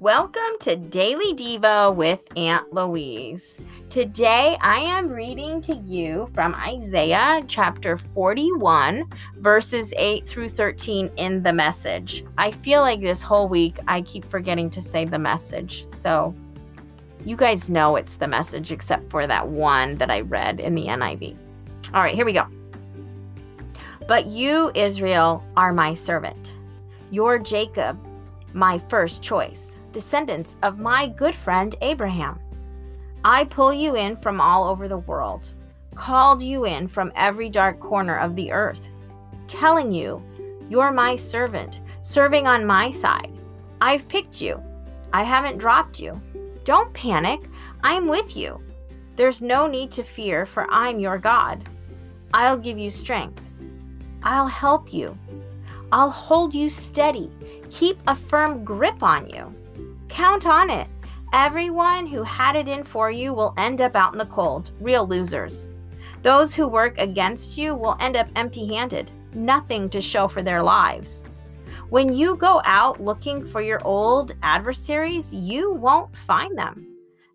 Welcome to Daily Devo with Aunt Louise. Today I am reading to you from Isaiah chapter 41, verses 8 through 13 in the message. I feel like this whole week I keep forgetting to say the message. So you guys know it's the message except for that one that I read in the NIV. All right, here we go. But you, Israel, are my servant. You're Jacob, my first choice descendants of my good friend Abraham. I pull you in from all over the world, called you in from every dark corner of the earth, telling you, You're my servant, serving on my side. I've picked you. I haven't dropped you. Don't panic. I'm with you. There's no need to fear, for I'm your God. I'll give you strength. I'll help you. I'll hold you steady. Keep a firm grip on you. Count on it. Everyone who had it in for you will end up out in the cold, real losers. Those who work against you will end up empty handed, nothing to show for their lives. When you go out looking for your old adversaries, you won't find them.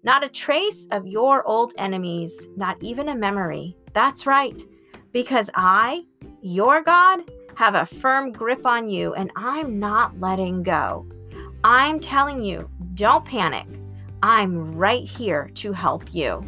Not a trace of your old enemies, not even a memory. That's right, because I, your God, have a firm grip on you and I'm not letting go. I'm telling you, don't panic. I'm right here to help you.